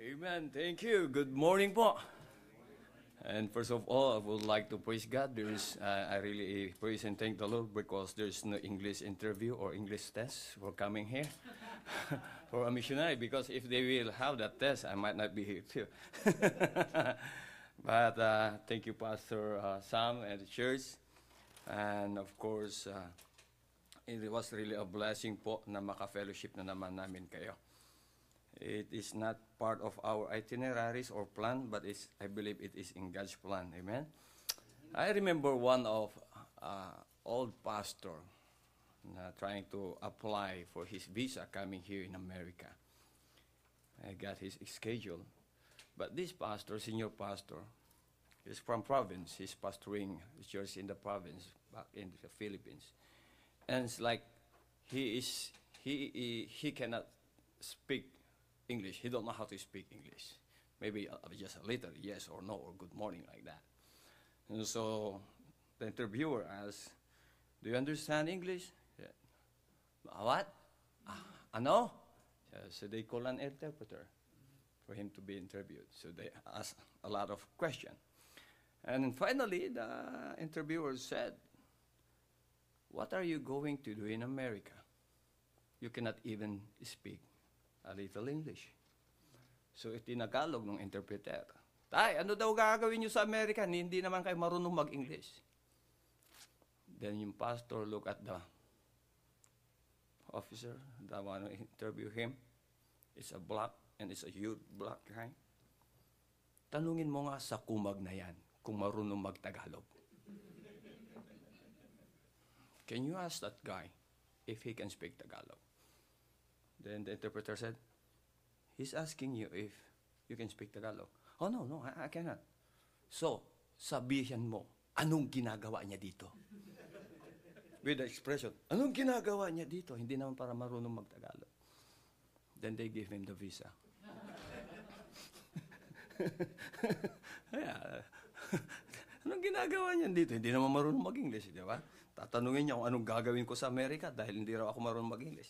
Amen. Thank you. Good morning po. And first of all, I would like to praise God. There is, uh, I really praise and thank the Lord because there's no English interview or English test for coming here for a missionary. Because if they will have that test, I might not be here too. but uh, thank you, Pastor uh, Sam and the church. And of course, uh, it was really a blessing po na maka-fellowship na naman namin kayo. It is not part of our itineraries or plan, but it's, I believe it is in God's plan. Amen. I remember one of uh, old pastor na trying to apply for his visa coming here in America. I got his schedule. But this pastor, senior pastor, is from province. He's pastoring church in the province back in the Philippines. And it's like he is he he, he cannot speak English. He don't know how to speak English. Maybe uh, just a little yes or no or good morning like that. And so the interviewer asks, "Do you understand English?" Yeah. "Uh, What? Ah, ano? Yeah, So they call an interpreter for him to be interviewed. So they ask a lot of questions. And finally, the interviewer said, What are you going to do in America? You cannot even speak a little English. So itinagalog ng interpreter. Tay, ano daw gagawin niyo sa Amerika? Hindi naman kayo marunong mag-English. Then yung pastor look at the officer, the one who interview him. It's a black and it's a huge black guy. Tanungin mo nga sa kumag na yan kung marunong mag-Tagalog. Can you ask that guy if he can speak Tagalog? Then the interpreter said, He's asking you if you can speak Tagalog. Oh, no, no, I, I cannot. So, sabihin mo, anong ginagawa niya dito? With the expression, anong ginagawa niya dito? Hindi naman para marunong mag-Tagalog. Then they give him the visa. yeah. anong ginagawa niya dito? Hindi naman marunong mag-English, di ba? Tatanungin niya kung anong gagawin ko sa Amerika dahil hindi raw ako marunong mag-English.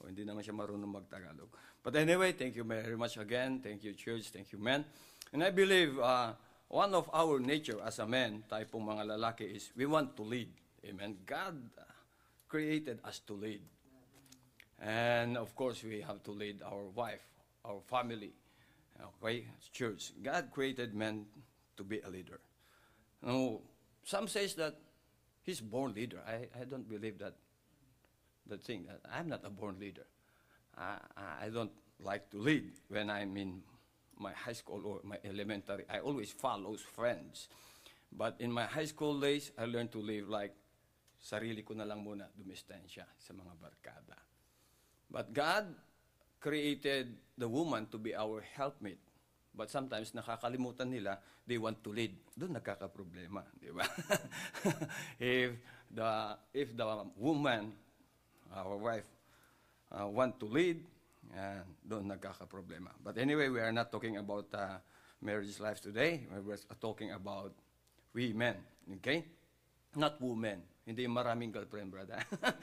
O hindi naman siya marunong mag-Tagalog. But anyway, thank you very much again. Thank you, church. Thank you, men. And I believe uh, one of our nature as a man, tayo pong mga lalaki, is we want to lead. Amen. God created us to lead. And of course, we have to lead our wife, our family, okay, church. God created men to be a leader. Now, some says that he's born leader. I, I don't believe that that thing. That I'm not a born leader. I, I- I don't like to lead when I'm in my high school or my elementary. I always follow friends. But in my high school days, I learned to live like sarili ko na lang muna dumistensya sa mga barkada. But God created the woman to be our helpmate. But sometimes nakakalimutan nila, they want to lead. Doon nagkakaproblema, di ba? if the if the woman, our wife, uh, want to lead, uh, doon nagkakaproblema. But anyway, we are not talking about uh, marriage life today. We're talking about we men, okay? Not women. Hindi maraming girlfriend, brother.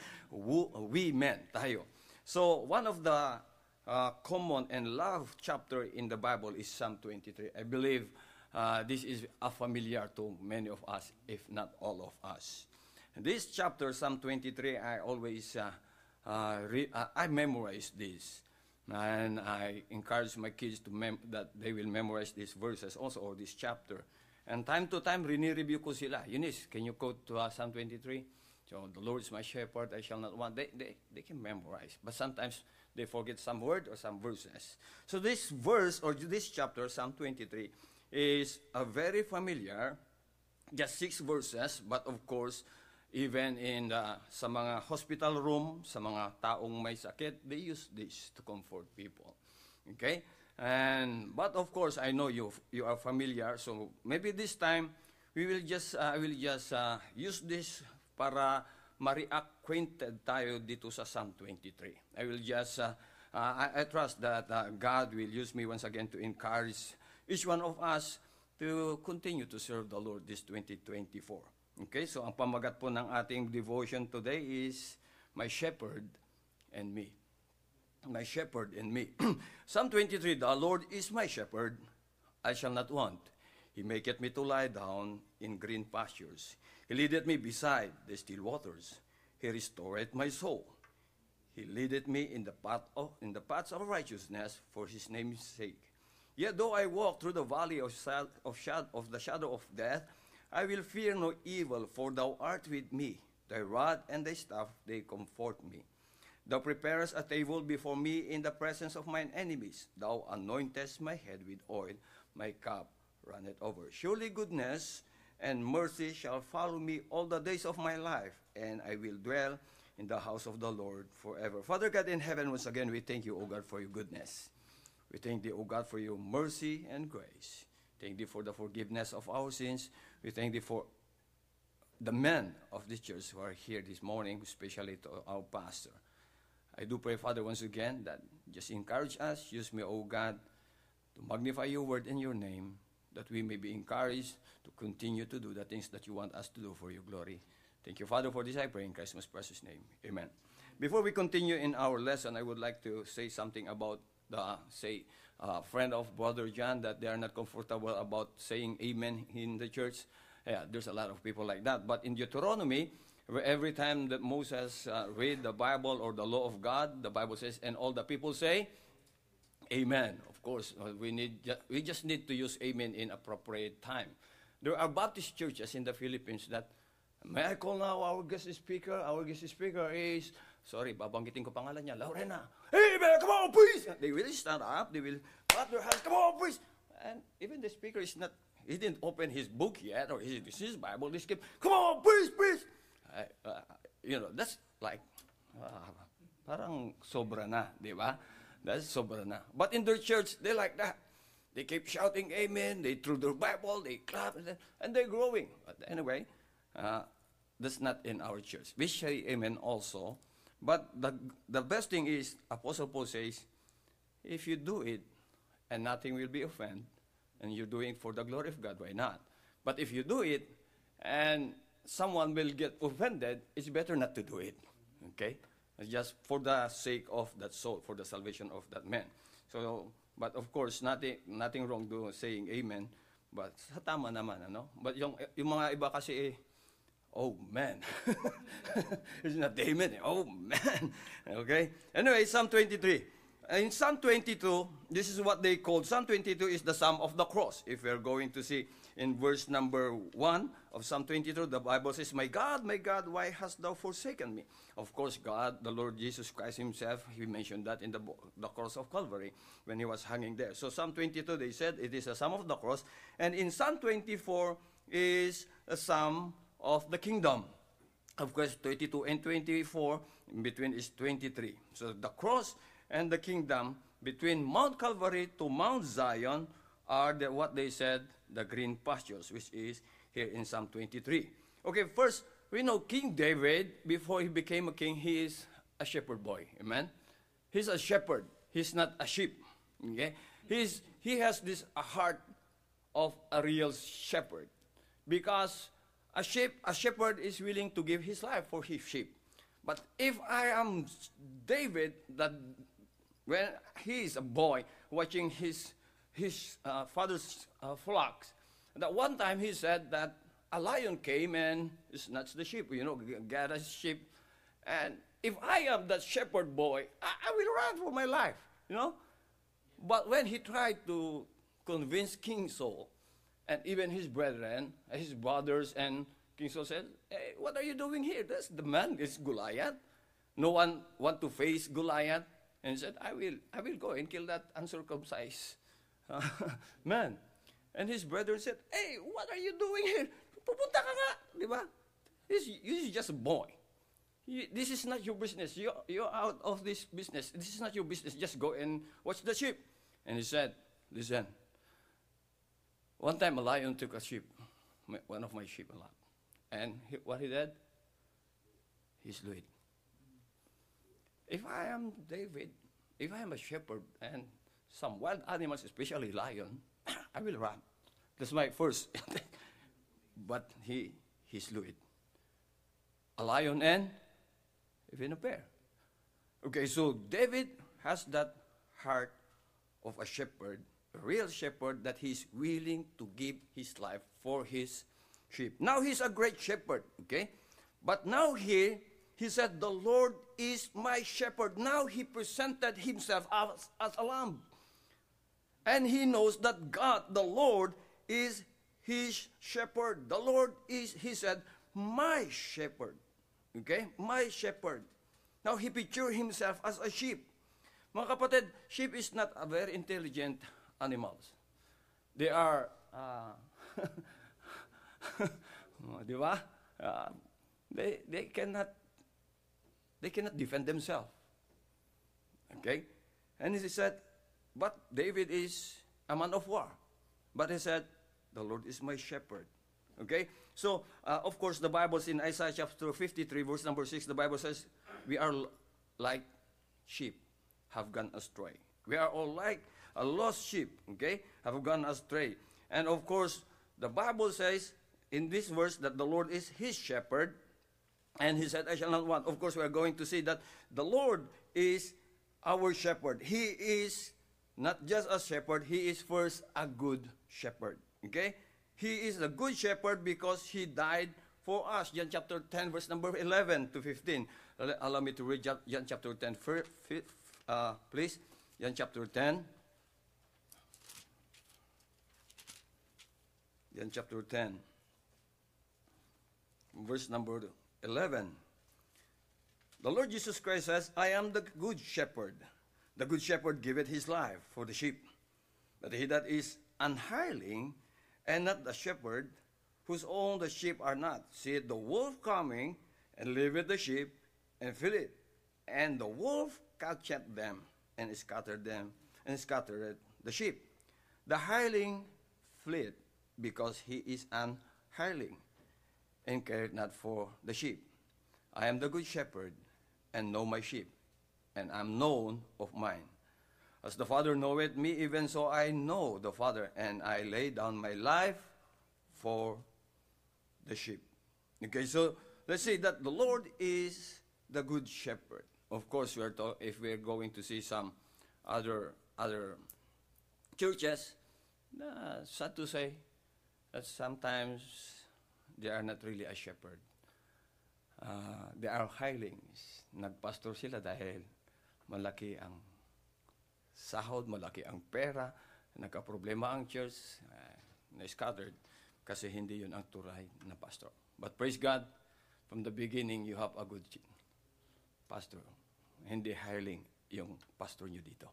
We men, tayo. So, one of the uh, common and love chapter in the Bible is Psalm 23. I believe uh, this is a familiar to many of us, if not all of us. This chapter, Psalm 23, I always uh, uh, re- uh, I memorize this, and I encourage my kids to mem- that they will memorize these verses also or this chapter. And time to time, rini-review ko sila. Eunice, can you quote to uh, Psalm 23? So, the Lord is my shepherd, I shall not want. They, they, they can memorize, but sometimes they forget some word or some verses. So this verse or this chapter, Psalm 23, is a very familiar, just six verses, but of course, even in the, sa mga hospital room, sa mga taong may sakit, they use this to comfort people. Okay? And but of course, I know you you are familiar, so maybe this time we will just uh, I will just uh, use this para ma-reacquainted tayo dito sa Psalm 23. I will just uh, uh, I, I trust that uh, God will use me once again to encourage each one of us to continue to serve the Lord this 2024. Okay, so ang pamagat po ng ating devotion today is My Shepherd and Me. my shepherd and me. Psalm 23 The Lord is my shepherd, I shall not want. He maketh me to lie down in green pastures. He leadeth me beside the still waters. He restoreth my soul. He leadeth me in the path of, in the paths of righteousness for his name's sake. Yet though I walk through the valley of, of, of the shadow of death, I will fear no evil, for thou art with me. Thy rod and thy staff, they comfort me. Thou preparest a table before me in the presence of mine enemies. Thou anointest my head with oil, my cup runneth over. Surely goodness and mercy shall follow me all the days of my life, and I will dwell in the house of the Lord forever. Father God in heaven, once again, we thank you, O God, for your goodness. We thank thee, O God, for your mercy and grace. Thank thee for the forgiveness of our sins. We thank thee for the men of this church who are here this morning, especially to our pastor. I do pray, Father, once again, that just encourage us. Use me, O God, to magnify your word in your name, that we may be encouraged to continue to do the things that you want us to do for your glory. Thank you, Father, for this I pray in Christ's precious name. Amen. Before we continue in our lesson, I would like to say something about the, say, uh, friend of Brother John that they are not comfortable about saying amen in the church. Yeah, there's a lot of people like that. But in Deuteronomy, every time that Moses uh, read the Bible or the law of God, the Bible says, and all the people say, Amen. Of course, uh, we need we just need to use Amen in appropriate time. There are Baptist churches in the Philippines that may I call now our guest speaker. Our guest speaker is sorry, babanggitin ko pangalan niya, Lorena. Hey, man, come on, please. They will stand up. They will clap their hands. Come on, please. And even the speaker is not. He didn't open his book yet or his, his Bible. He skip. Come on, please, please. I, uh, you know, that's like, uh, parang sobra na, di ba? That's sobra na. But in their church, they like that. They keep shouting amen, they threw their Bible, they clap, and, then- and they're growing. But anyway, uh, that's not in our church. We say amen also. But the, the best thing is, Apostle Paul says, if you do it and nothing will be offended, and you're doing for the glory of God, why not? But if you do it and someone will get offended, it's better not to do it. Okay? Just for the sake of that soul, for the salvation of that man. So, but of course, nothing, nothing wrong doing saying amen. But sa tama naman, ano? But yung, yung mga iba kasi, eh, Oh man. it's not amen. eh. Oh man. Okay? Anyway, Psalm 23. In Psalm 22, this is what they called Psalm 22 is the Psalm of the cross. If we're going to see in verse number 1 of Psalm 22, the Bible says, My God, my God, why hast thou forsaken me? Of course, God, the Lord Jesus Christ himself, he mentioned that in the, the cross of Calvary when he was hanging there. So Psalm 22, they said it is a Psalm of the cross. And in Psalm 24 is a Psalm of the kingdom. Of course, 22 and 24, in between is 23. So the cross and the kingdom, between Mount Calvary to Mount Zion, are the, what they said, the green pastures, which is here in Psalm 23. Okay, first, we know King David, before he became a king, he is a shepherd boy. Amen? He's a shepherd. He's not a sheep. Okay? He's, he has this heart of a real shepherd because a sheep a shepherd is willing to give his life for his sheep. But if i am david that when he is a boy watching his his uh, father's uh, flocks that one time he said that a lion came and snatched the sheep you know g- got a sheep. And if i am that shepherd boy I, I will run for my life you know? But when he tried to convince King Saul and even his brethren, his brothers, and King Saul said, hey, what are you doing here? That's the man is Goliath. No one want to face Goliath. And he said, I will, I will go and kill that uncircumcised uh, man. And his brethren said, hey, what are you doing here? Pupunta ka nga, di ba? This, this is just a boy. You- this is not your business. You're, you're out of this business. This is not your business. Just go and watch the sheep. And he said, Listen, one time a lion took a sheep, one of my sheep a lot. And he, what he did? He slew it. If I am David, if I am a shepherd and some wild animals, especially lion, I will run. That's my first. but he, he slew it. A lion and even a bear. Okay, so David has that heart of a shepherd, real shepherd, that he's willing to give his life for his sheep. Now he's a great shepherd, okay? But now here, he said, The Lord is my shepherd. Now he presented himself as, as a lamb. And he knows that God, the Lord, is his shepherd. The Lord is, he said, my shepherd. Okay? My shepherd. Now he pictured himself as a sheep. Mga kapatid, sheep is not a very intelligent animals. They are, uh, di ba? Uh, they, they cannot, they cannot defend themselves. Okay? And he said, but David is a man of war. But he said, the Lord is my shepherd. Okay? So, uh, of course, the Bible in Isaiah chapter 53, verse number 6, the Bible says, we are like sheep have gone astray. We are all like a lost sheep, okay, have gone astray. And of course, the Bible says in this verse that the Lord is his shepherd, and he said, I shall not want. Of course, we are going to see that the Lord is our shepherd. He is not just a shepherd, he is first a good shepherd. Okay? He is a good shepherd because he died for us. John chapter 10, verse number 11 to 15. Allow me to read John chapter 10, uh, please. John chapter 10. John chapter 10, verse number 11. The Lord Jesus Christ says, I am the good shepherd. The good shepherd giveth his life for the sheep. But he that is an hireling and not the shepherd, whose own the sheep are not, seeth the wolf coming, and leaveth the sheep, and feel it. And the wolf catcheth them, and scattered them, and scattered the sheep. The hireling fled, because he is an hireling, and cared not for the sheep. I am the good shepherd, and know my sheep, and am known of mine. As the Father knoweth me, even so I know the Father, and I lay down my life for the sheep. Okay, so let's say that the Lord is the good shepherd. Of course, we are if we're going to see some other other churches, uh, sad to say that sometimes they are not really a shepherd. Uh, they are hirelings. Nagpastor sila dahil malaki ang sahod, malaki ang pera, nagka-problema ang church, uh, na-scattered, kasi hindi yun ang turay na pastor. But praise God, from the beginning, you have a good pastor. Hindi hireling yung pastor nyo dito.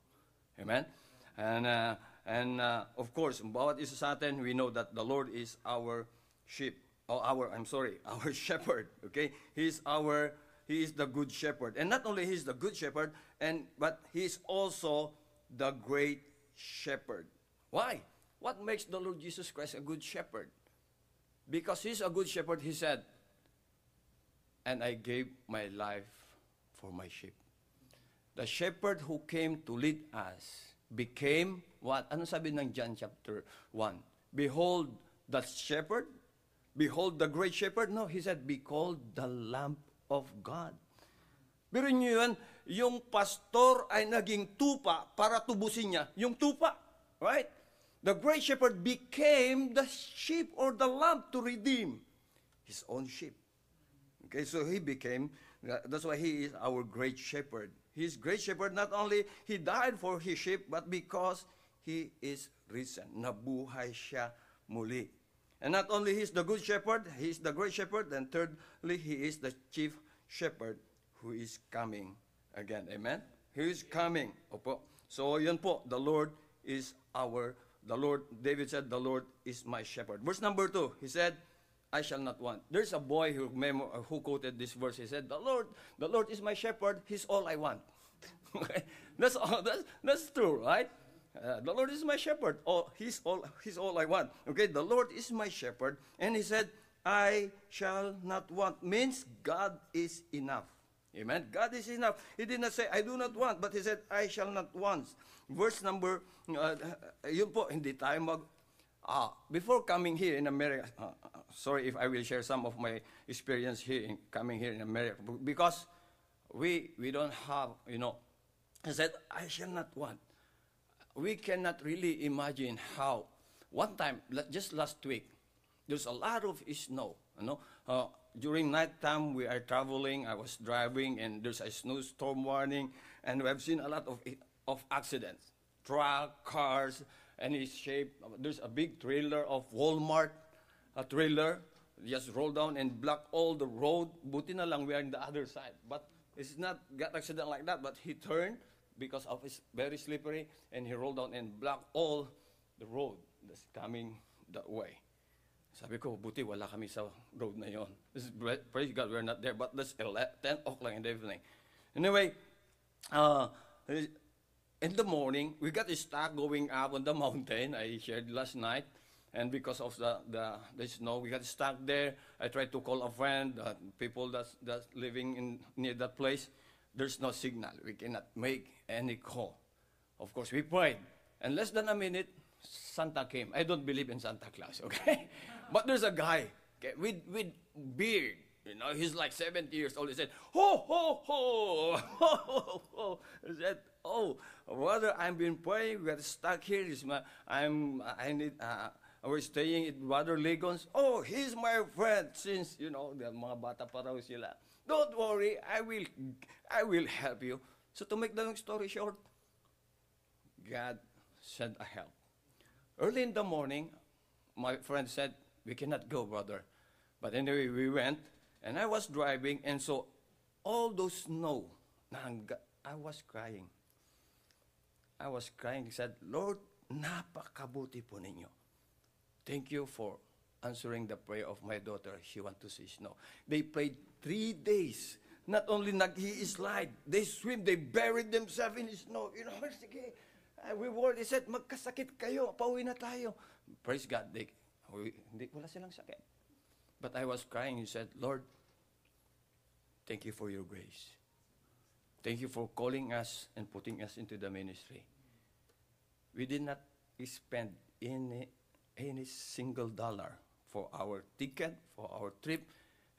Amen? And, uh, and uh, of course, bawat isa sa atin, we know that the Lord is our sheep. Oh, our, I'm sorry, our shepherd. Okay? He's our, He is the good shepherd. And not only He's the good shepherd, and but He's also the great shepherd. Why? What makes the Lord Jesus Christ a good shepherd? Because he's a good shepherd, he said, and I gave my life for my sheep. The shepherd who came to lead us became what? Ano sabi ng John chapter 1? Behold the shepherd? Behold the great shepherd? No, he said, behold the lamp of God. Pero nyo yun, yung pastor ay naging tupa para tubusin niya yung tupa. Right? The great shepherd became the sheep or the lamb to redeem his own sheep. Okay, so he became, that's why he is our great shepherd. He's great shepherd, not only he died for his sheep, but because he is risen. Nabuhay siya muli. And not only he's the good shepherd, he's the great shepherd, and thirdly, he is the chief shepherd who is coming again. Amen? He is coming. Opo. So, yun po, the Lord is our, the Lord, David said, the Lord is my shepherd. Verse number two, he said, I shall not want. There's a boy who, memo, who quoted this verse. He said, the Lord, the Lord is my shepherd. He's all I want. okay? That's all, that's, that's true, right? Uh, the Lord is my shepherd. Oh, he's all, he's all I want. Okay, the Lord is my shepherd. And he said, I shall not want. Means God is enough. Amen. God is enough. He did not say, I do not want, but he said, I shall not want. Verse number, uh, yun po, hindi tayo mag, ah, before coming here in America, uh, sorry if I will share some of my experience here in coming here in America, because we, we don't have, you know, He said, I shall not want. We cannot really imagine how. One time, just last week, there's a lot of snow. You know, uh, during night time we are traveling. I was driving, and there's a snowstorm warning, and we have seen a lot of of accidents, truck, cars, any shape. There's a big trailer of Walmart, a trailer just rolled down and blocked all the road. Buti na lang we are in the other side, but it's not got accident like that. But he turned because of it's very slippery, and he rolled down and blocked all the road that's coming that way. Sabi ko, buti wala kami sa road na yon. This is, praise God, we're not there. But that's 11, 10 o'clock in the evening. Anyway, uh, in the morning, we got stuck going up on the mountain. I shared last night. And because of the, the, the snow, we got stuck there. I tried to call a friend, uh, people that's, that's living in, near that place. There's no signal. We cannot make any call. Of course, we prayed. And less than a minute, Santa came. I don't believe in Santa Claus, okay? but there's a guy okay, with, with beard. You know, he's like 70 years old. He said, ho, ho, ho, ho, ho, ho. He said, oh, brother, I've been praying. We got stuck here. It's my, I'm, I need, uh, we're staying at Brother Legons. Oh, he's my friend since, you know, mga bata pa raw sila. Don't worry, I will, I will help you. So to make the long story short, God sent a help. Early in the morning, my friend said, we cannot go, brother. But anyway, we went, and I was driving, and so all those snow, I was crying. I was crying. He said, Lord, napakabuti po ninyo. Thank you for answering the prayer of my daughter. She want to see snow. They prayed three days. Not only nag-i-slide, they swim, they buried themselves in the snow. You know, sige. Uh, we worried. They said, magkasakit kayo, pauwi na tayo. Praise God, they, we, hindi, wala silang sakit. But I was crying. He said, Lord, thank you for your grace. Thank you for calling us and putting us into the ministry. We did not spend any, any single dollar for our ticket, for our trip.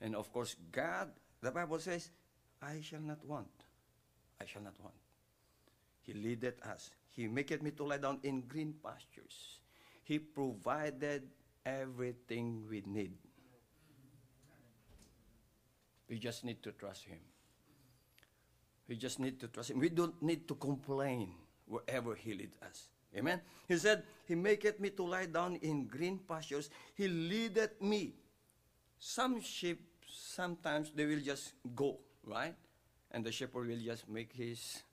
And of course, God, the Bible says, I shall not want. I shall not want. He leaded us. He maketh me to lie down in green pastures. He provided everything we need. We just need to trust Him. We just need to trust Him. We don't need to complain wherever He leads us. Amen. He said, He maketh me to lie down in green pastures. He leadeth me. Some sheep, sometimes they will just go, right? And the shepherd will just make his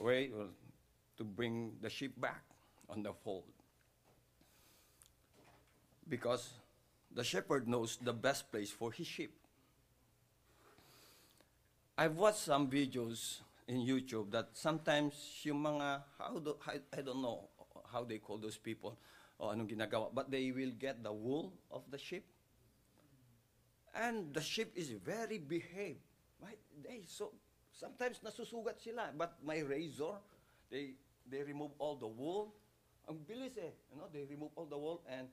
way to bring the sheep back on the fold. Because the shepherd knows the best place for his sheep. I've watched some videos in YouTube that sometimes yung mga, how do, I, I don't know how they call those people o anong ginagawa, but they will get the wool of the sheep. And the sheep is very behaved. Right? They, so, sometimes nasusugat sila, but my razor, they, they remove all the wool. Ang bilis eh. You know, they remove all the wool and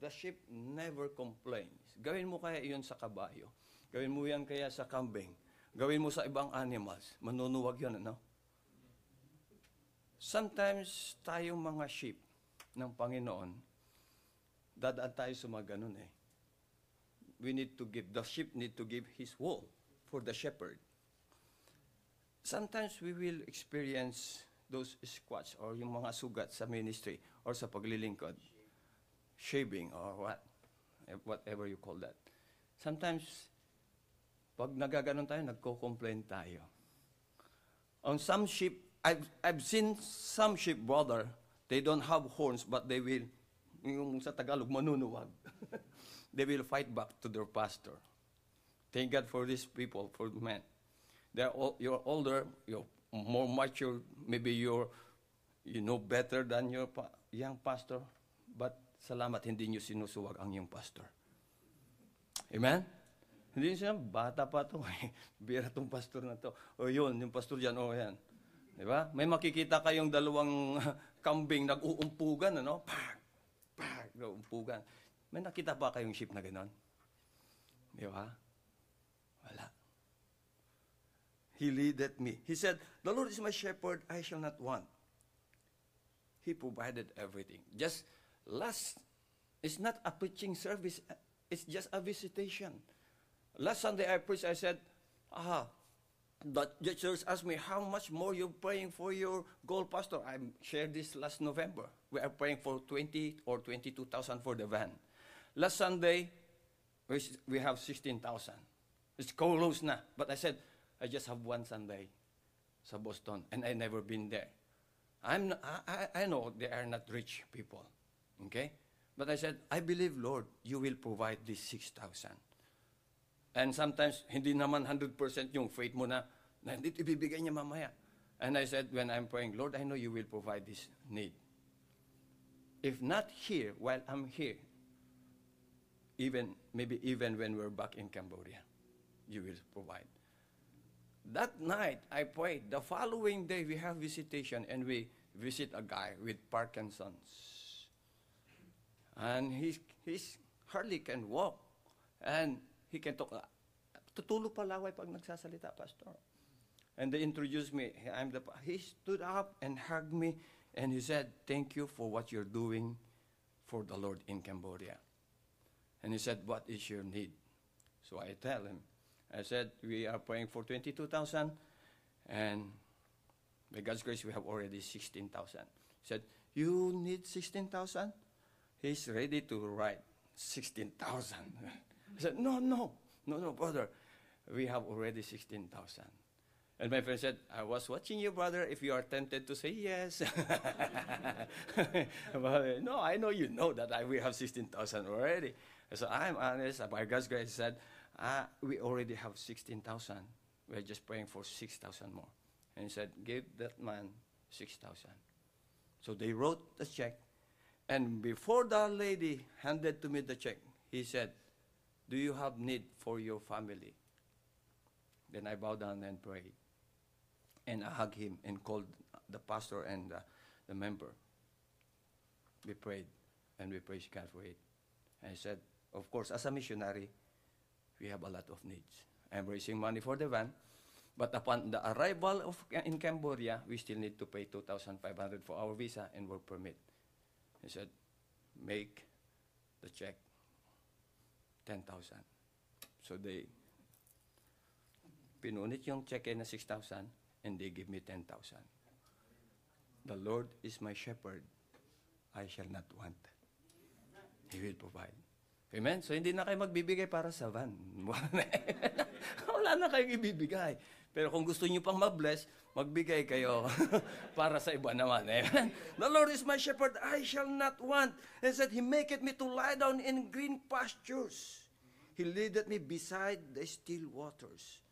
the sheep never complains. Gawin mo kaya yun sa kabayo. Gawin mo yan kaya sa kambing. Gawin mo sa ibang animals. Manunuwag yun, ano? Sometimes tayong mga sheep ng Panginoon, dadaan tayo sa mga ganun eh. We need to give, the sheep need to give his wool for the shepherd. Sometimes we will experience those squats or yung mga sugat sa ministry or sa paglilingkod. Shaving or what, whatever you call that. Sometimes, pag nagaganon tayo, nagko-complain tayo. On some sheep, I've, I've seen some sheep, brother, they don't have horns, but they will, yung sa Tagalog, manunuwag. they will fight back to their pastor. Thank God for these people, for men. They're all, you're older, you're more mature, maybe you're, you know better than your pa- young pastor, but salamat hindi nyo sinusuwag ang yung pastor. Amen? Hindi siya, bata pa to. Bira tong pastor na to. O yun, yung pastor dyan, o yan. Di ba? May makikita kayong dalawang kambing nag-uumpugan, ano? Pak! Pak! Nag-uumpugan. May nakita pa kayong sheep na ganon? Di ba? Wala. He leadeth me. He said, The Lord is my shepherd, I shall not want. He provided everything. Just last, it's not a preaching service, it's just a visitation. Last Sunday I preached, I said, ah, the, the church asked me, how much more you're praying for your goal, pastor? I shared this last November. We are praying for 20 or 22,000 for the van. Last Sunday, we, have 16,000. It's close na. But I said, I just have one Sunday sa Boston, and I never been there. I'm, I, I know they are not rich people, okay? But I said, I believe, Lord, you will provide this 6,000. And sometimes, hindi naman 100% yung faith mo na, na ibibigay niya mamaya. And I said, when I'm praying, Lord, I know you will provide this need. If not here, while I'm here, even maybe even when we're back in Cambodia, you will provide. That night, I prayed. The following day, we have visitation, and we visit a guy with Parkinson's. And he's, he's hardly can walk. And he can talk. Ah, Tutulog pa laway pag nagsasalita, Pastor. And they introduced me. I'm the, he stood up and hugged me, and he said, Thank you for what you're doing for the Lord in Cambodia. And he said, What is your need? So I tell him, I said, We are praying for 22,000, and by God's grace, we have already 16,000. He said, You need 16,000? He's ready to write 16,000. I said, No, no, no, no, brother. We have already 16,000. And my friend said, I was watching you, brother, if you are tempted to say yes. but, no, I know you know that I, we have 16,000 already. So I'm honest, by God's grace, said, ah, we already have 16,000. We're just praying for 6,000 more. And he said, give that man 6,000. So they wrote the check. And before that lady handed to me the check, he said, do you have need for your family? Then I bowed down and prayed. And I hugged him and called the pastor and uh, the member. We prayed and we praised God for it. And I said, of course, as a missionary, we have a lot of needs. I'm raising money for the van, but upon the arrival of in Cambodia, we still need to pay 2,500 for our visa and work permit. He said, make the check 10,000. So they pinunit yung check na 6,000 and they give me 10,000. The Lord is my shepherd. I shall not want. He will provide. Amen? So, hindi na kayo magbibigay para sa van. Wala na kayong ibibigay. Pero kung gusto niyo pang mabless, magbigay kayo para sa iba naman. Amen? The Lord is my shepherd, I shall not want. And said, He maketh me to lie down in green pastures. He leadeth me beside the still waters.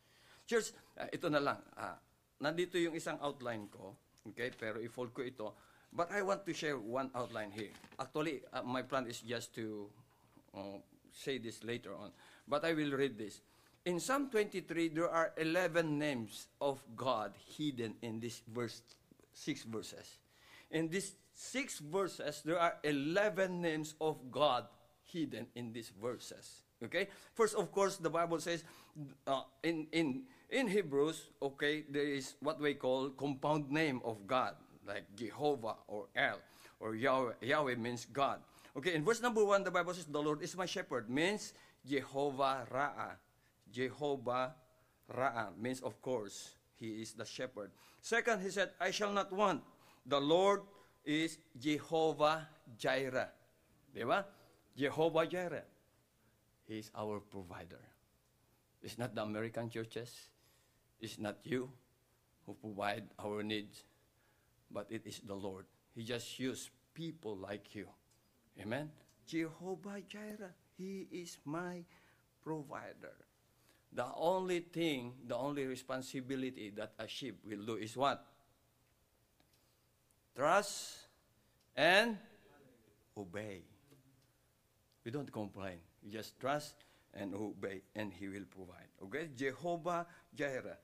Church, ah, ito na lang. Ah, nandito yung isang outline ko. Okay, pero i-fold ko ito. But I want to share one outline here. Actually, uh, my plan is just to uh, say this later on. But I will read this. In Psalm 23, there are 11 names of God hidden in this verse, six verses. In these six verses, there are 11 names of God hidden in these verses. Okay? First, of course, the Bible says uh, in, in, in Hebrews, okay, there is what we call compound name of God, like Jehovah or El or Yahweh. Yahweh means God. Okay, in verse number one, the Bible says, The Lord is my shepherd, means Jehovah Ra'ah. Jehovah Ra'ah means, of course, he is the shepherd. Second, he said, I shall not want. The Lord is Jehovah Jireh. Di ba? Jehovah Jireh. He is our provider. It's not the American churches. It's not you who provide our needs, but it is the Lord. He just used people like you. Amen? Jehovah Jireh. He is my provider. The only thing, the only responsibility that a sheep will do is what? Trust and obey. We don't complain. We just trust and obey, and He will provide. Okay? Jehovah Jireh.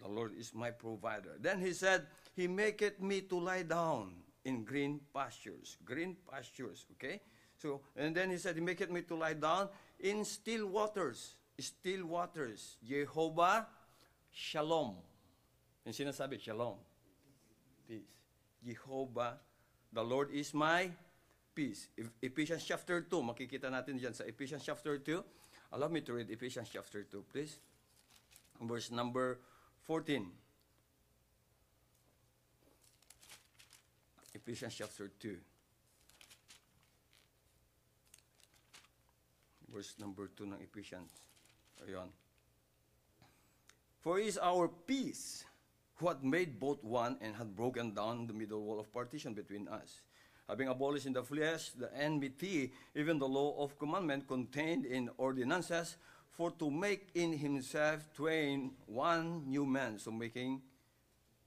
The Lord is my provider. Then He said, He maketh me to lie down in green pastures. Green pastures. Okay? So, and then He said, He maketh me to lie down in still waters. Still waters. Jehovah shalom. Yung sinasabi, shalom. Peace. Jehovah, the Lord is my peace. If Ephesians chapter 2, makikita natin dyan sa Ephesians chapter 2. Allow me to read Ephesians chapter 2, please. Verse number 14. Ephesians chapter 2. Verse number 2 ng Ephesians. Ayan. For is our peace, who had made both one and had broken down the middle wall of partition between us, having abolished in the flesh the enmity, even the law of commandment contained in ordinances, for to make in himself twain one new man, so making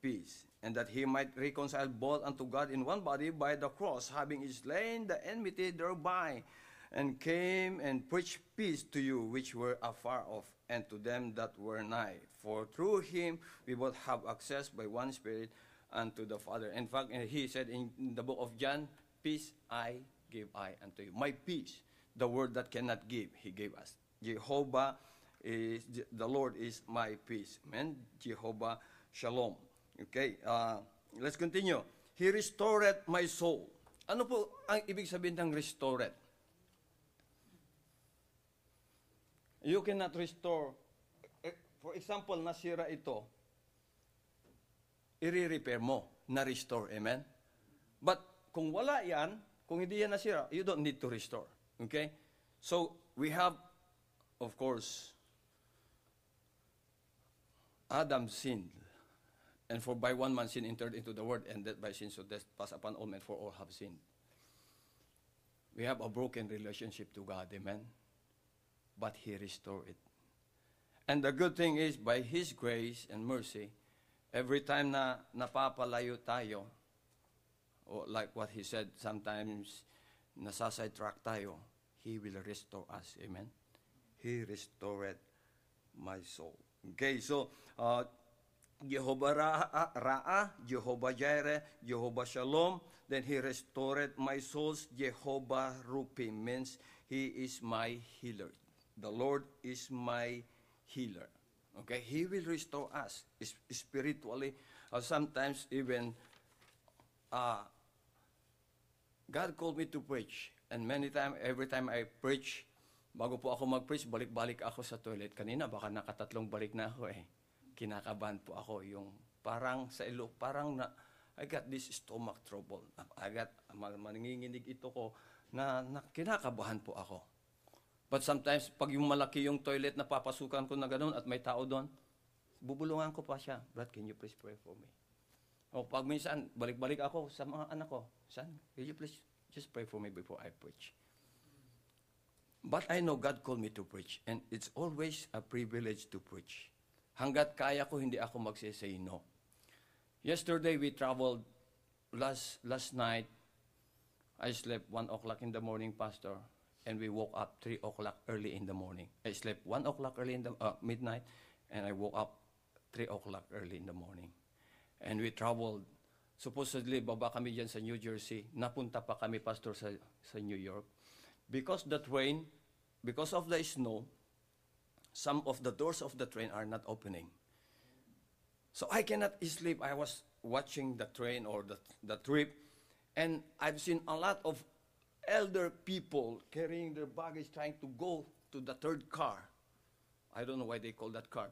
peace, and that he might reconcile both unto God in one body by the cross, having slain the enmity thereby, and came and preached peace to you which were afar off, and to them that were nigh. For through him we both have access by one Spirit unto the Father. In fact, he said in the book of John, Peace I give I unto you. My peace, the word that cannot give, he gave us. Jehovah is, the Lord is my peace. Amen? Jehovah Shalom. Okay, uh, let's continue. He restored my soul. Ano po ang ibig sabihin ng restored? You cannot restore. eh, For example, nasira ito. I-repair mo. Na-restore. Amen? But kung wala yan, kung hindi yan nasira, you don't need to restore. Okay? So, we have, of course, Adam sinned. And for by one man sin entered into the world, and that by sin so death passed upon all men, for all have sinned. We have a broken relationship to God, amen? But He restored it. And the good thing is, by His grace and mercy, every time na napapalayo tayo, or like what He said, sometimes nasasidetrack tayo, He will restore us, amen? He restored my soul. Okay, so, uh, Jehovah Ra- Ra'a, Jehovah Jireh, Jehovah Shalom. Then he restored my souls. Jehovah Rupi means he is my healer. The Lord is my healer. Okay, he will restore us spiritually. Uh, sometimes even uh, God called me to preach. And many times, every time I preach, bago po ako mag-preach, balik-balik ako sa toilet. Kanina, baka nakatatlong balik na ako eh. Kinakabahan po ako. Yung parang sa ilo, parang na, I got this stomach trouble. I got, ma- manginginig ito ko, na, na kinakabahan po ako. But sometimes, pag yung malaki yung toilet na papasukan ko na ganun at may tao doon, bubulungan ko pa siya. Brad, can you please pray for me? O pag minsan, balik-balik ako sa mga anak ko, son, will you please just pray for me before I preach? But I know God called me to preach, and it's always a privilege to preach. Hanggat kaya ko, hindi ako magsisay no. Yesterday, we traveled, last, last night, I slept 1 o'clock in the morning, Pastor, and we woke up 3 o'clock early in the morning. I slept 1 o'clock early in the uh, midnight, and I woke up 3 o'clock early in the morning. And we traveled. Supposedly, baba kami dyan sa New Jersey. Napunta pa kami, Pastor, sa, sa New York. Because the train, because of the snow, some of the doors of the train are not opening. So I cannot sleep. I was watching the train or the, the trip, and I've seen a lot of elder people carrying their baggage trying to go to the third car. I don't know why they call that car,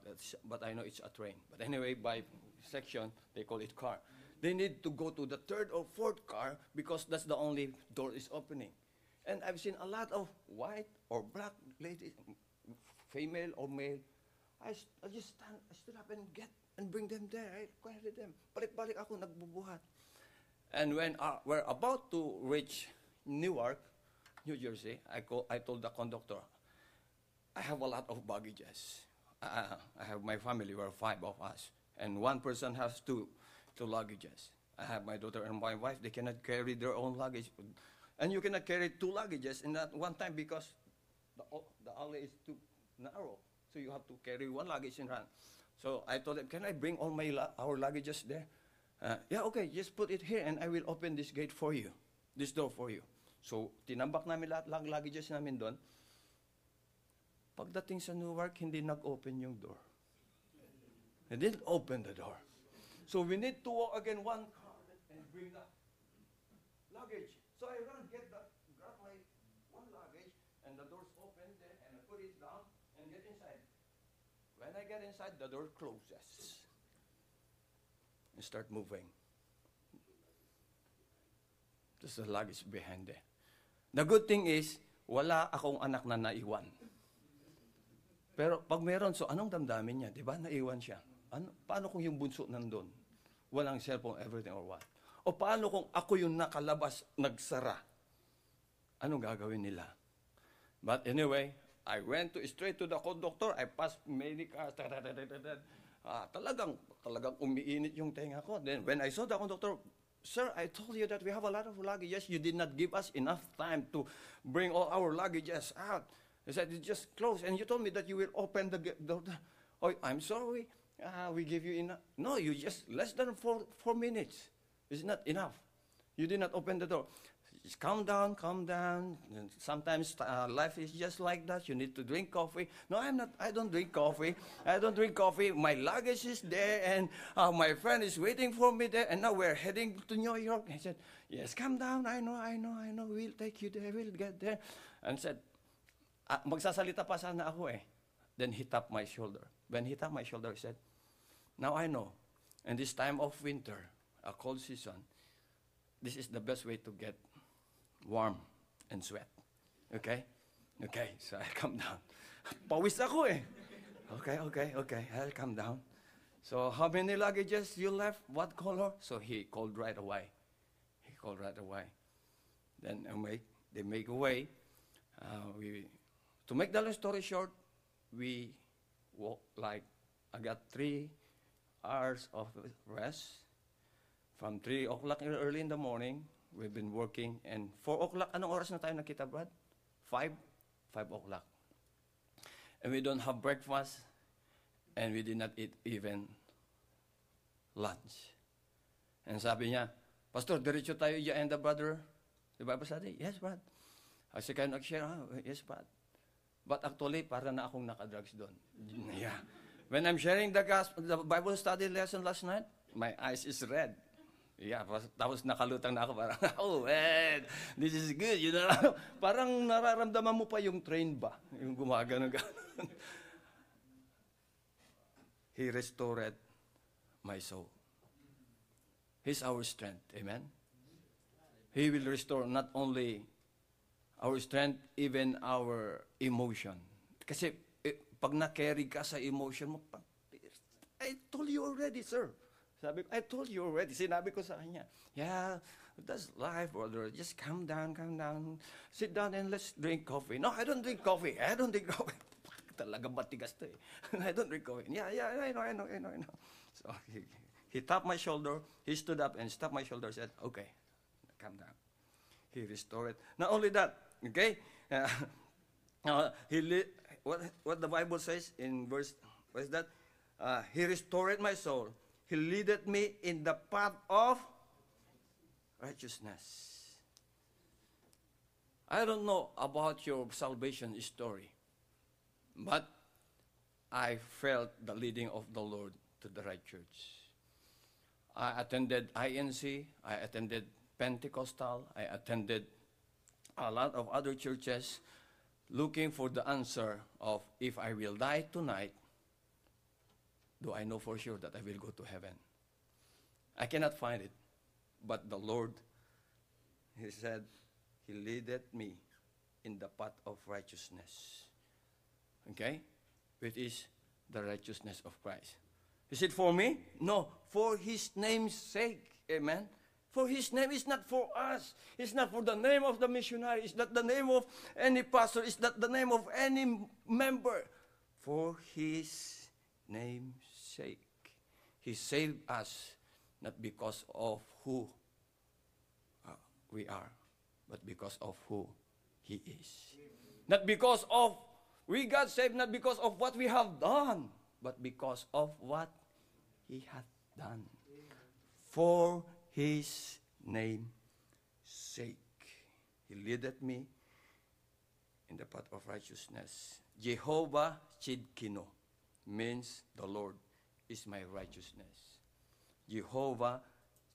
but I know it's a train. But anyway, by section, they call it car. They need to go to the third or fourth car because that's the only door is opening. And I've seen a lot of white or black ladies, female or male. I, I just stand, I stood up and get and bring them there. I carried them. Balik-balik ako, nagbubuhat. And when uh, we're about to reach Newark, New Jersey, I, call, I told the conductor, I have a lot of baggages. Uh, I have my family, we're five of us. And one person has two, two luggages. I have my daughter and my wife, they cannot carry their own luggage. And you cannot carry two luggages in that one time because the, the alley is too narrow. So you have to carry one luggage in front. So I told them, can I bring all my our luggages there? Uh, yeah, okay, just put it here and I will open this gate for you, this door for you. So tinambak namin lahat lang luggages namin doon. Pagdating sa Newark, hindi nag-open yung door. They didn't open the door. So we need to walk again one car and bring the luggage. So I run, get the, When I get inside, the door closes. And start moving. There's the luggage behind there. The good thing is, wala akong anak na naiwan. Pero pag meron, so anong damdamin niya? Di ba? Naiwan siya. Ano, paano kung yung bunso nandun? Walang cellphone, everything or what? O paano kung ako yung nakalabas, nagsara? Anong gagawin nila? But anyway, I went to straight to the conductor. I passed many cars. ta- ta- ta- ta- ta. Ah, talagang, talagang umiinit yung tenga ko. Then when I saw the conductor, Sir, I told you that we have a lot of luggages. You did not give us enough time to bring all our luggages out. He said, it's just closed. And you told me that you will open the the- oh, I'm sorry. Ah, we give you enough. No, you just less than four, four minutes. It's not enough. You did not open the door. Just calm down, calm down. And Sometimes uh, life is just like that. You need to drink coffee. No, I'm not. I don't drink coffee. I don't drink coffee. My luggage is there, and uh, my friend is waiting for me there. And now we're heading to New York. I said, "Yes, calm down. I know, I know, I know. We'll take you there. We'll get there." And said, ah, "Magsasalita pa sana ako eh." Then he tapped my shoulder. When he tapped my shoulder, he said, "Now I know. In this time of winter, a cold season, this is the best way to get warm and sweat. Okay? Okay, so I come down. Pawis ako eh. Okay, okay, okay, I'll come down. So how many luggages you left? What color? So he called right away. He called right away. Then make, they make away. Uh, we, to make the long story short, we walk like, I got three hours of rest. From 3 o'clock early in the morning, we've been working. And 4 o'clock, anong oras na tayo nakita, Brad? 5? 5 o'clock. And we don't have breakfast, and we did not eat even lunch. And sabi niya, Pastor, diretso tayo dyan, the brother. The Bible study? Yes, Brad. I said, can I share? Ah, yes, Brad. But actually, para na akong nakadrugs doon. Yeah. When I'm sharing the, gospel, the Bible study lesson last night, my eyes is red. Yeah, tapos nakalutang na ako parang, oh man, this is good. You know, parang nararamdaman mo pa yung train ba? Yung gumagano gano'n. He restored my soul. He's our strength. Amen? He will restore not only our strength, even our emotion. Kasi eh, pag na-carry ka sa emotion mo, I told you already, sir. Sabi ko, I told you already. Sinabi ko sa kanya, yeah, that's life, brother. Just calm down, calm down. Sit down and let's drink coffee. No, I don't drink coffee. I don't drink coffee. Talagang matigas to eh. I don't drink coffee. Yeah, yeah, I know, I know, I know, I know. So he, he tapped my shoulder. He stood up and tapped my shoulder said, okay, calm down. He restored. Not only that, okay? Uh, uh, he li- what, what the Bible says in verse, what is that? Uh, he restored my soul. He leaded me in the path of righteousness. I don't know about your salvation story, but I felt the leading of the Lord to the right church. I attended INC, I attended Pentecostal, I attended a lot of other churches looking for the answer of if I will die tonight, do I know for sure that I will go to heaven? I cannot find it. But the Lord, He said, He leaded me in the path of righteousness. Okay? Which is the righteousness of Christ. Is it for me? No, for His name's sake. Amen. For His name is not for us. It's not for the name of the missionary. It's not the name of any pastor. It's not the name of any member. For His name's sake. He saved us not because of who uh, we are, but because of who He is. Not because of we got saved, not because of what we have done, but because of what He hath done. For His name's sake. He leadeth me in the path of righteousness. Jehovah Tsidkenu means the Lord is my righteousness. Jehovah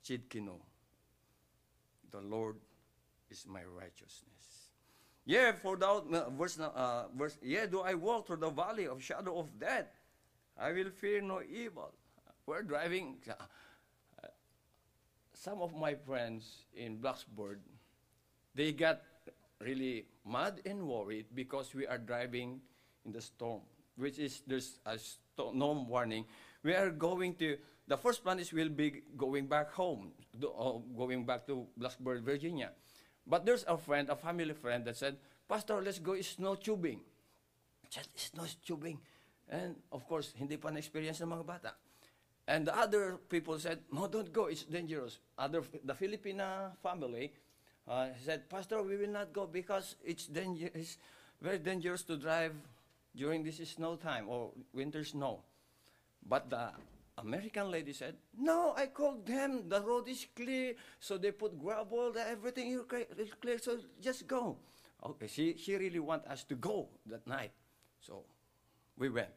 Tsidkenu. The Lord is my righteousness. Yeah, for thou, uh, verse, uh, verse, yeah, do I walk through the valley of shadow of death, I will fear no evil. We're driving. Uh, some of my friends in Blacksburg, they got really mad and worried because we are driving in the storm, which is there's a storm warning. We are going to the first plan is we'll be going back home, uh, going back to Blacksburg, Virginia. But there's a friend, a family friend, that said, Pastor, let's go it's snow tubing. I said, snow tubing. And of course, hindi pa na-experience ng mga bata. And the other people said, no, don't go, it's dangerous. Other, the Filipina family uh, said, Pastor, we will not go because it's, danger- it's very dangerous to drive during this snow time or winter snow. But the American lady said, No, I called them. The road is clear. So they put gravel, everything is clear. So just go. Okay, she, she really want us to go that night. So we went.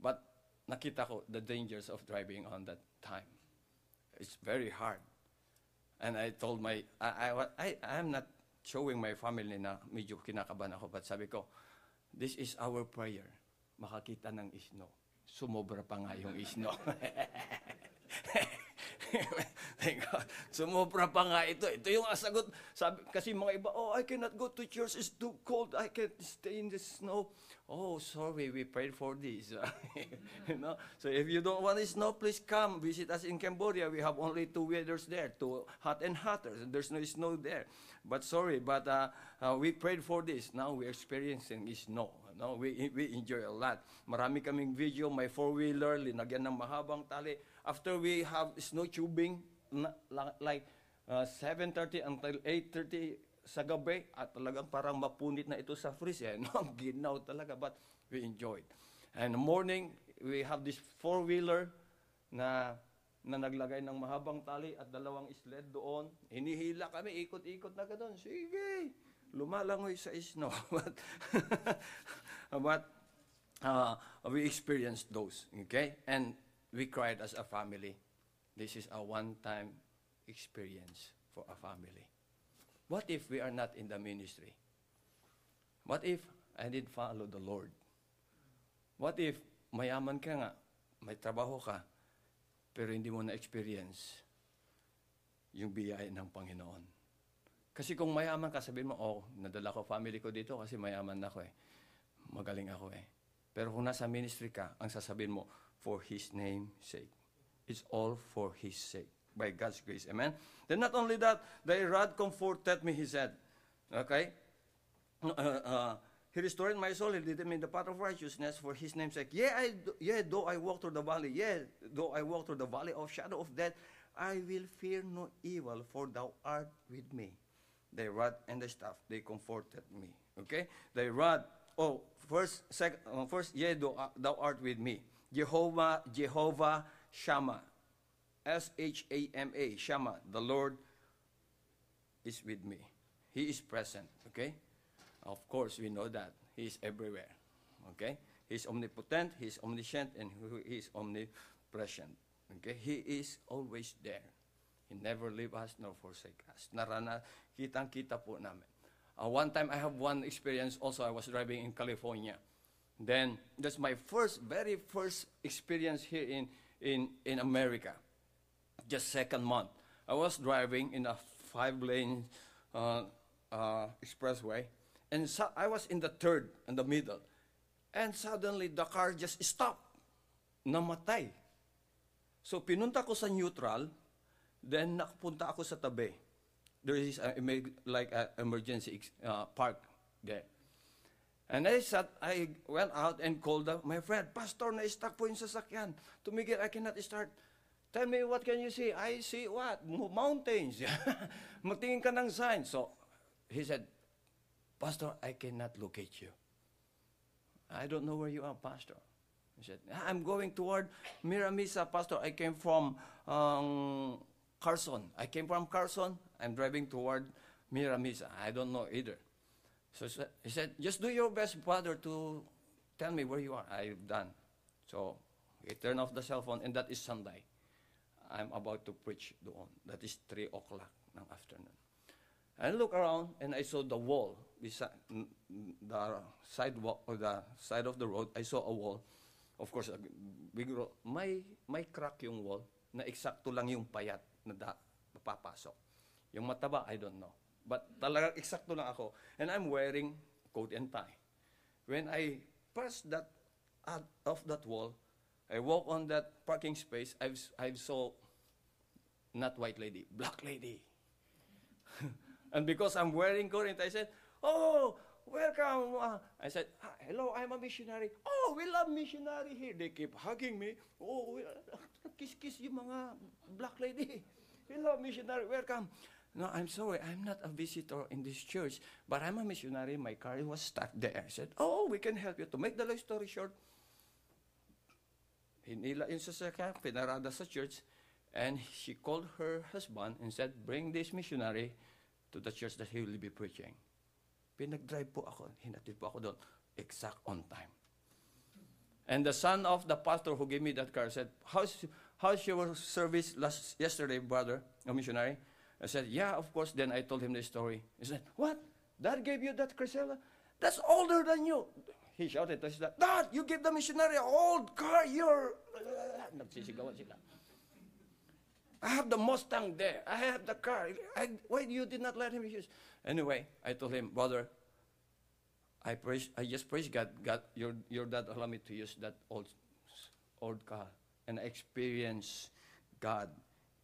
But nakita ko the dangers of driving on that time. It's very hard. And I told my, I, I, I, I'm not showing my family na medyo kinakabahan ako, but sabi ko, this is our prayer. Makakita ng snow sumobra pa nga yung snow. God. Sumobra pa nga ito. Ito yung sagot. Sabi, kasi mga iba, oh, I cannot go to church. It's too cold. I can't stay in the snow. Oh, sorry, we prayed for this. you know? So if you don't want snow, please come visit us in Cambodia. We have only two weathers there, two hot and hotter. There's no snow there. But sorry, but uh, uh, we prayed for this. Now we're experiencing snow. No, we, we enjoy a lot. Marami kaming video, may four-wheeler, linagyan ng mahabang tali. After we have snow tubing, like uh, 7.30 until 8.30 sa gabi, at talagang parang mapunit na ito sa freeze. Eh, no? Ginaw talaga, but we enjoyed. And the morning, we have this four-wheeler na na naglagay ng mahabang tali at dalawang sled doon. Hinihila kami, ikot-ikot na gano'n. Sige, lumalangoy sa snow. but, but uh, we experienced those, okay? And we cried as a family. This is a one-time experience for a family. What if we are not in the ministry? What if I didn't follow the Lord? What if mayaman ka nga, may trabaho ka, pero hindi mo na-experience yung biyaya ng Panginoon. Kasi kung mayaman ka, sabihin mo, oh, nadala ko family ko dito kasi mayaman ako eh. Magaling ako eh. Pero kung nasa ministry ka, ang sasabihin mo, for His name sake. It's all for His sake. By God's grace. Amen? Then not only that, the rod comforted me, he said. Okay? Uh, uh, he restored my soul. He did me in the path of righteousness for his name's sake. Yeah, I, yeah, though I walk through the valley, yeah, though I walk through the valley of shadow of death, I will fear no evil, for thou art with me. The rod and the staff, they comforted me. Okay? The rod, oh, first, second, uh, first, yeah, thou, uh, thou art with me. Jehovah, Jehovah S-H-A-M-A, Shama, The Lord is with me. He is present. Okay? Of course, we know that. He is everywhere. Okay? He is omnipotent, He is omniscient, and He is omnipresent. Okay? He is always there. He never leave us nor forsake us. Narana, kitang-kita po namin. Uh, one time, I have one experience also. I was driving in California. Then, that's my first, very first experience here in, in, in America. Just second month. I was driving in a five-lane uh, uh, expressway. And so I was in the third, in the middle. And suddenly, the car just stopped. Namatay. So, pinunta ko sa neutral, then nakapunta ako sa tabi. There is a, like an emergency uh, park there. And I sat, I went out and called my friend, Pastor, na-stuck po yung sasakyan. Tumigil, I cannot start. Tell me, what can you see? I see what? Mountains. Matingin ka ng sign. So, he said, Pastor, I cannot locate you. I don't know where you are, Pastor. He said, I'm going toward Mira Mesa, Pastor. I came from um, Carson. I came from Carson. I'm driving toward Mira Mesa. I don't know either. So he said, just do your best, brother, to tell me where you are. I've done. So He turned off the cell phone, and that is Sunday. I'm about to preach doon. That is 3 o'clock ng afternoon. I look around, and I saw the wall, beside, the sidewalk, or the side of the road, I saw a wall. Of course, a big ro- may, may crack yung wall na eksakto lang yung payat na da, mapapasok. Yung mataba, I don't know. But talagang eksakto lang ako. And I'm wearing coat and tie. When I press that out of that wall, I walk on that parking space, I've, I've saw not white lady, black lady. and because I'm wearing coat and tie, I said, oh, welcome. Uh, I said, "Ah, hello, I'm a missionary. Oh, we love missionary here. They keep hugging me. Oh, kiss-kiss yung mga black lady. Hello, missionary, welcome. No, I'm sorry, I'm not a visitor in this church, but I'm a missionary. My car was stuck there. I said, oh, we can help you. To make the long story short, hinila yung sasakyan, pinarada sa church, and she called her husband and said, bring this missionary to the church that he will be preaching. Pinag-drive po ako, hinatid po ako doon, exact on time. And the son of the pastor who gave me that car said, how's, how's your service last, yesterday, brother, a missionary? I said, yeah, of course. Then I told him the story. He said, what? Dad gave you that Crisella? That's older than you. He shouted to his dad, you gave the missionary an old car. You're... I have the Mustang there. I have the car. I, why you did not let him use? Anyway, I told him, brother, I praise, I just praise God. God, your your dad allowed me to use that old old car, and experience God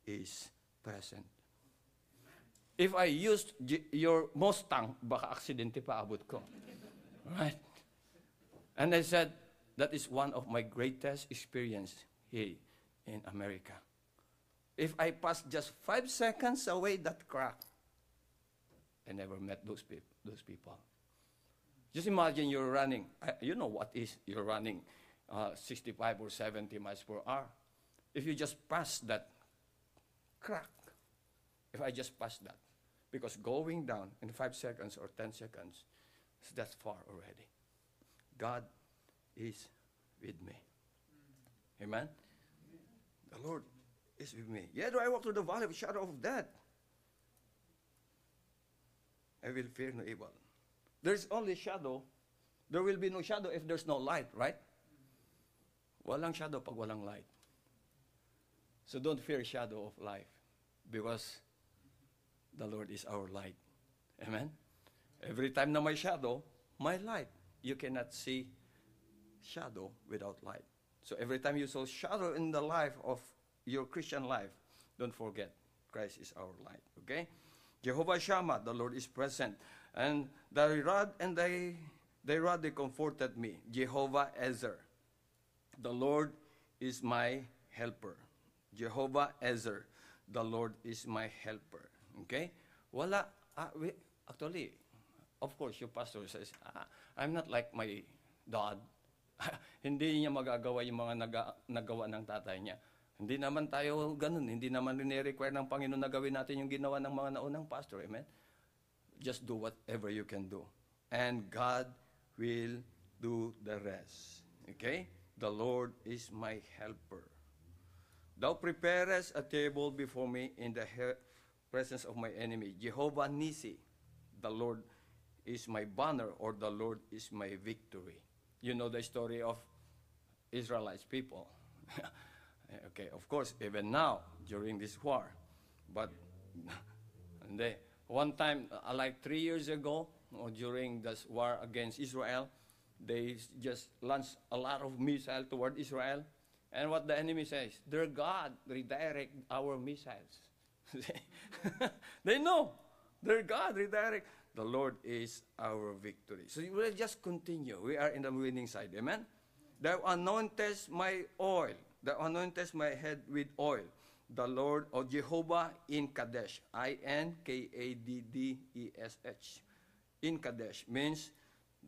is present. If I used your Mustang, baka aksidente pa abot ko. Right? And I said, that is one of my greatest experience here in America. If I pass just five seconds away that crack, I never met those, peop- those people. Just imagine you're running. I, you know what is you're running uh, 65 or 70 miles per hour. If you just pass that crack, if I just pass that, because going down in five seconds or 10 seconds, that's far already. God is with me. Amen? The Lord is with me. Yet do I walk through the valley of the shadow of death. I will fear no evil. There's only shadow. There will be no shadow if there's no light, right? Walang shadow pag walang light. So don't fear shadow of life because the Lord is our light. Amen? Every time na may shadow, may light. You cannot see shadow without light. So every time you saw shadow in the life of your Christian life, don't forget Christ is our light. Okay? Jehovah Shammah, the Lord is present. And the rod and the, the rod they comforted me. Jehovah Ezer, the Lord is my helper. Jehovah Ezer, the Lord is my helper. Okay? Wala, ah, we, actually, of course, your pastor says, ah, I'm not like my dad. hindi niya magagawa yung mga naga, nagawa ng tatay niya. Hindi naman tayo ganun. Hindi naman rin-require ng Panginoon na gawin natin yung ginawa ng mga naunang pastor. Amen? Just do whatever you can do. And God will do the rest. Okay? The Lord is my helper. Thou preparest a table before me in the he- presence of my enemy. Jehovah Nissi, the Lord is my banner, or the Lord is my victory. You know the story of Israelites people. okay, of course, even now during this war, but they, one time, uh, like three years ago, or during this war against Israel, they just launched a lot of missiles toward Israel. And what the enemy says, their God redirect our missiles. they know. Their God redirect. The Lord is our victory. So we will just continue. We are in the winning side. Amen? Thou anointest my oil. Thou anointest my head with oil. The Lord of Jehovah in Kadesh. I-N-K-A-D-D-E-S-H. In Kadesh means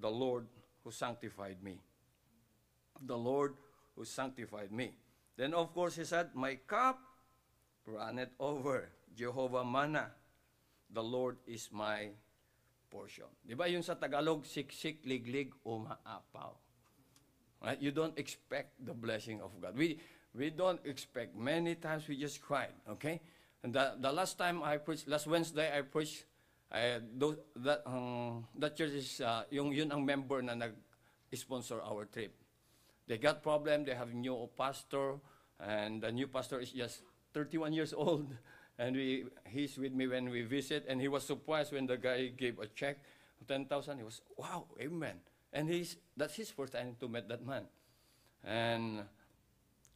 the Lord who sanctified me. The Lord who sanctified me. Then of course he said, My cup runneth over. Jehovah Mana. The Lord is my portion. Di ba yung sa Tagalog, siksik, liglig, umaapaw. Right? You don't expect the blessing of God. We, we don't expect. Many times we just cried, okay? And the, the last time I preached, last Wednesday I preached, I, those, that, um, that church is, uh, yung, yun ang member na nag-sponsor our trip. They got problem, they have new pastor, and the new pastor is just 31 years old. And we, he's with me when we visit, and he was surprised when the guy gave a check, 10,000. He was, wow, amen. And he's, that's his first time to meet that man. And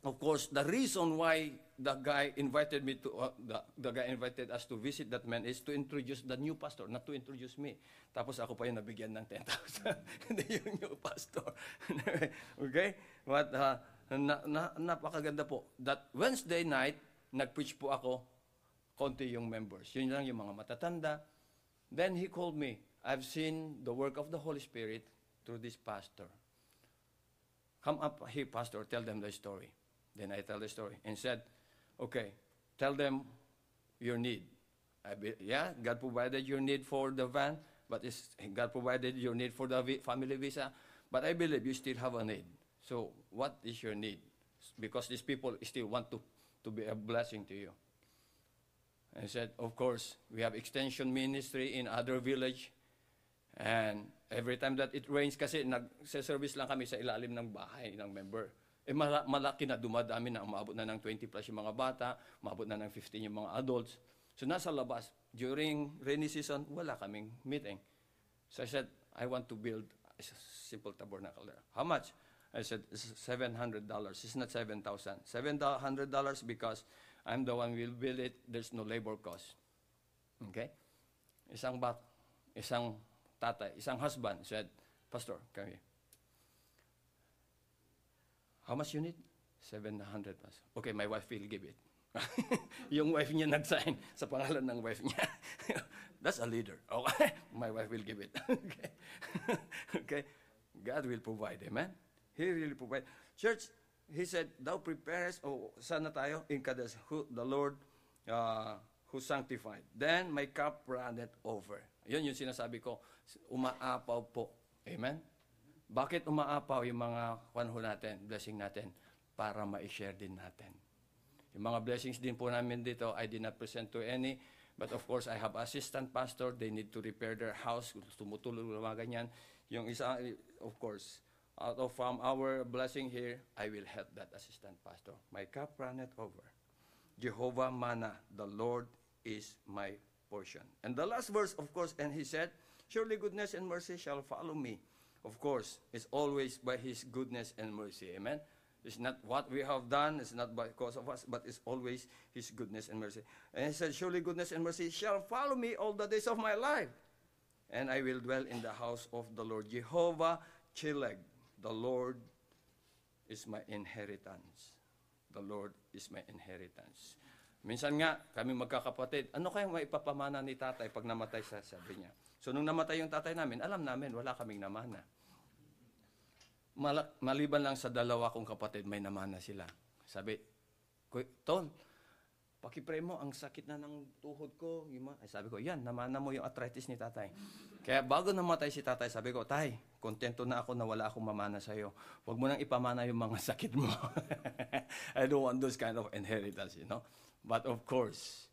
of course, the reason why the guy invited me to, uh, the, the guy invited us to visit that man is to introduce the new pastor, not to introduce me. Tapos ako pa yung nabigyan ng 10,000. Hindi yung new pastor. okay? But, uh, na, na, napakaganda po. That Wednesday night, nag-preach po ako, konti yung members. Yun lang yung mga matatanda. Then he called me. I've seen the work of the Holy Spirit through this pastor. Come up here, pastor, tell them the story. Then I tell the story and said, okay, tell them your need. I be, yeah, God provided your need for the van, but it's, God provided your need for the family visa, but I believe you still have a need. So what is your need? Because these people still want to, to be a blessing to you. I said, of course, we have extension ministry in other village. And every time that it rains, kasi nag-service lang kami sa ilalim ng bahay ng member. Eh mala- malaki na, dumadami na, umabot na ng 20 plus yung mga bata, umabot na ng 15 yung mga adults. So nasa labas, during rainy season, wala kaming meeting. So I said, I want to build a simple tabernacle there. How much? I said, "It's $700. It's not 7000 $700 because I'm the one will build it. There's no labor cost. Okay? Isang bat, isang tatay, isang husband said, Pastor, come here. How much you need? 700 plus. Okay, my wife will give it. yung wife niya nag-sign sa pangalan ng wife niya. That's a leader. Okay, my wife will give it. okay. okay. God will provide. Amen? He will provide. Church, he said, Thou preparest, oh, sana tayo, in Kadesh, who, the Lord uh, who sanctified. Then my cup runneth over. Yun yung sinasabi ko, umaapaw po. Amen? Bakit umaapaw yung mga panahon natin, blessing natin? Para ma-share din natin. Yung mga blessings din po namin dito, I did not present to any, but of course, I have assistant pastor, they need to repair their house, tumutulong mga ganyan. Yung isa, of course, out of from our blessing here, I will help that assistant pastor. My cup runneth over. Jehovah Mana, the Lord is my portion. And the last verse, of course, and he said, Surely goodness and mercy shall follow me. Of course, it's always by his goodness and mercy. Amen. It's not what we have done, it's not because of us, but it's always his goodness and mercy. And he said, Surely goodness and mercy shall follow me all the days of my life. And I will dwell in the house of the Lord. Jehovah Chileg, the Lord is my inheritance. The Lord is my inheritance. Minsan nga, kami magkakapatid, ano kayang maipapamana ni tatay pag namatay sa sabi niya. So nung namatay yung tatay namin, alam namin, wala kaming namana. Malak, maliban lang sa dalawa kong kapatid, may namana sila. Sabi, "Kuy- Tol, pakipray ang sakit na ng tuhod ko. Yung ma-" Ay, sabi ko, yan, namana mo yung arthritis ni tatay. Kaya bago namatay si tatay, sabi ko, Tay, kontento na ako na wala akong mamana sa'yo. Huwag mo nang ipamana yung mga sakit mo. I don't want those kind of inheritance, you know. But of course,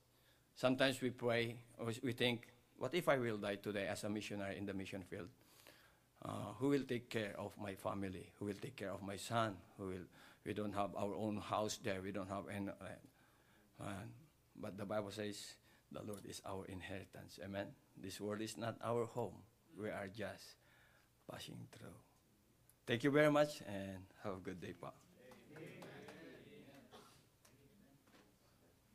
sometimes we pray, or we think, what if I will die today as a missionary in the mission field? Uh, who will take care of my family? Who will take care of my son? Who will? We don't have our own house there. We don't have any. Uh, uh, but the Bible says the Lord is our inheritance. Amen. This world is not our home. We are just passing through. Thank you very much and have a good day, Pa.